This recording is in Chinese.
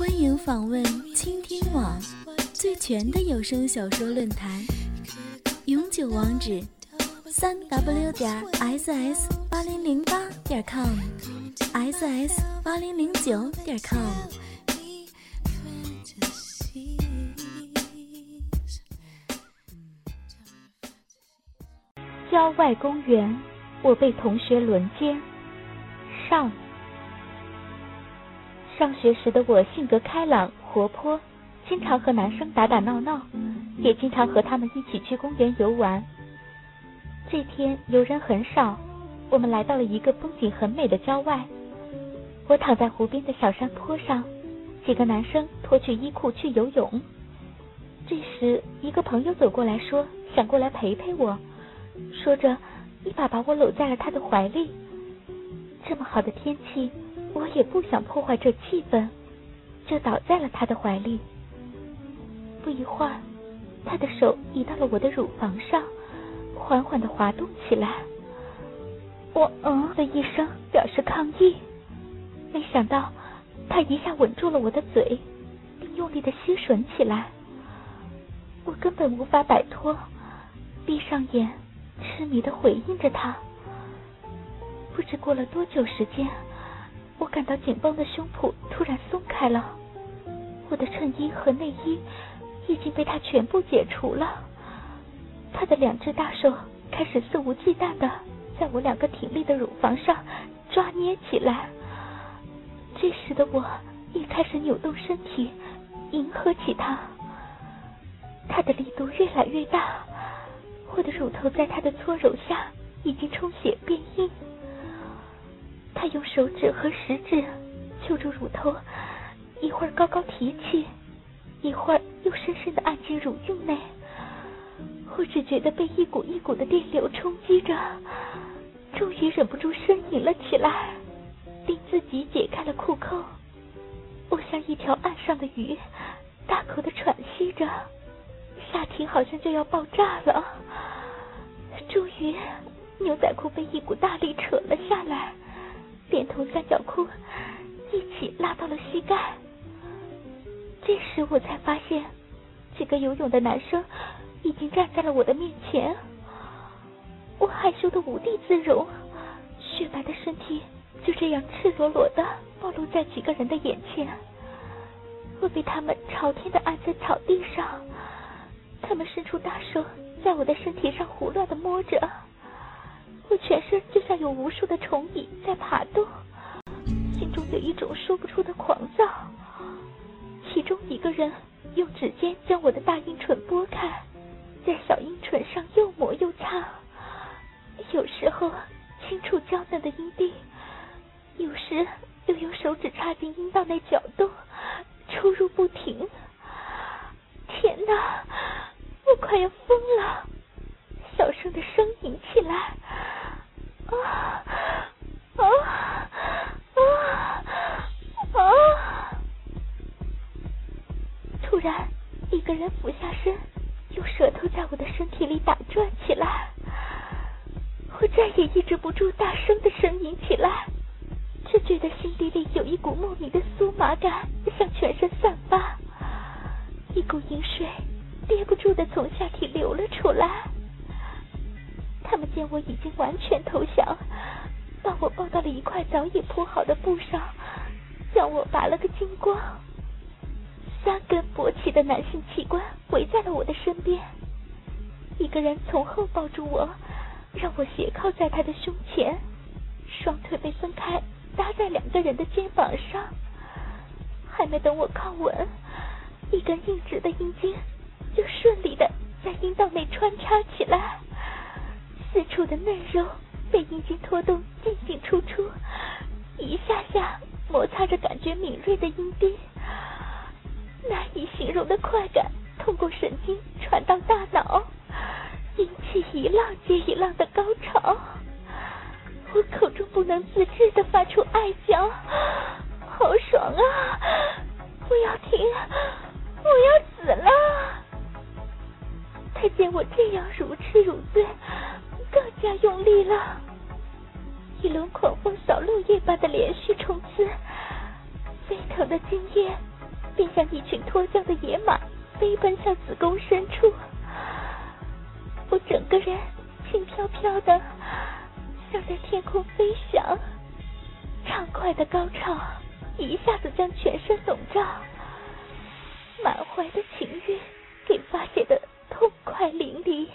欢迎访问倾听网最全的有声小说论坛，永久网址：三 w 点 ss 八零零八点 com，ss 八零零九点 com。郊外公园，我被同学轮奸。上上学时的我性格开朗活泼，经常和男生打打闹闹，也经常和他们一起去公园游玩。这天游人很少，我们来到了一个风景很美的郊外。我躺在湖边的小山坡上，几个男生脱去衣裤去游泳。这时，一个朋友走过来说：“想过来陪陪我。”说着，一把把我搂在了他的怀里。这么好的天气，我也不想破坏这气氛，就倒在了他的怀里。不一会儿，他的手移到了我的乳房上，缓缓的滑动起来。我嗯的一声表示抗议，没想到他一下吻住了我的嘴，并用力的吸吮起来。我根本无法摆脱，闭上眼。痴迷的回应着他，不知过了多久时间，感到紧绷的胸脯突然松开了，我的衬衣和内衣已经被他全部解除了。他的两只大手开始肆无忌惮的在我两个挺立的乳房上抓捏起来。这时的我也开始扭动身体，迎合起他。他的力度越来越大。我的乳头在他的搓揉下已经充血变硬，他用手指和食指揪住乳头，一会儿高高提起，一会儿又深深的按进乳晕内。我只觉得被一股一股的电流冲击着，终于忍不住呻吟了起来，并自己解开了裤扣。我像一条岸上的鱼，大口的喘息着。下体好像就要爆炸了，终于，牛仔裤被一股大力扯了下来，连同三角裤一起拉到了膝盖。这时我才发现，几个游泳的男生已经站在了我的面前。我害羞的无地自容，雪白的身体就这样赤裸裸的暴露在几个人的眼前。我被他们朝天的按在草地上。他们伸出大手，在我的身体上胡乱的摸着，我全身就像有无数的虫蚁在爬动，心中有一种说不出的狂躁。其中一个人用指尖将我的大阴唇拨开，在小阴唇上又抹又擦，有时候轻触娇嫩的阴蒂，有时又用手指插进阴道内搅动，出入不停。天哪！我快要疯了，小声的呻吟起来，啊啊啊啊突然，一个人俯下身，用舌头在我的身体里打转起来，我再也抑制不住，大声的呻吟起来，只觉得心底里有一股莫名的酥麻感向全身散发，一股淫水。憋不住的从下体流了出来。他们见我已经完全投降，把我抱到了一块早已铺好的布上，将我拔了个精光。三根勃起的男性器官围在了我的身边，一个人从后抱住我，让我斜靠在他的胸前，双腿被分开搭在两个人的肩膀上。还没等我靠稳，一根硬直的阴茎。就顺利的的快感通过神经传到大脑，引起一浪接一浪的高潮。我口中不能自制的发出爱叫，好爽啊！我要停，我要死了！他见我这样如痴如醉，更加用力了。一轮狂风扫落叶般的连续冲刺，沸腾的精液便像一群脱缰飞奔向子宫深处。我整个人轻飘飘的，像在天空飞翔，畅快的高潮一下子将全身笼罩，满怀的情欲给发泄的痛快淋漓。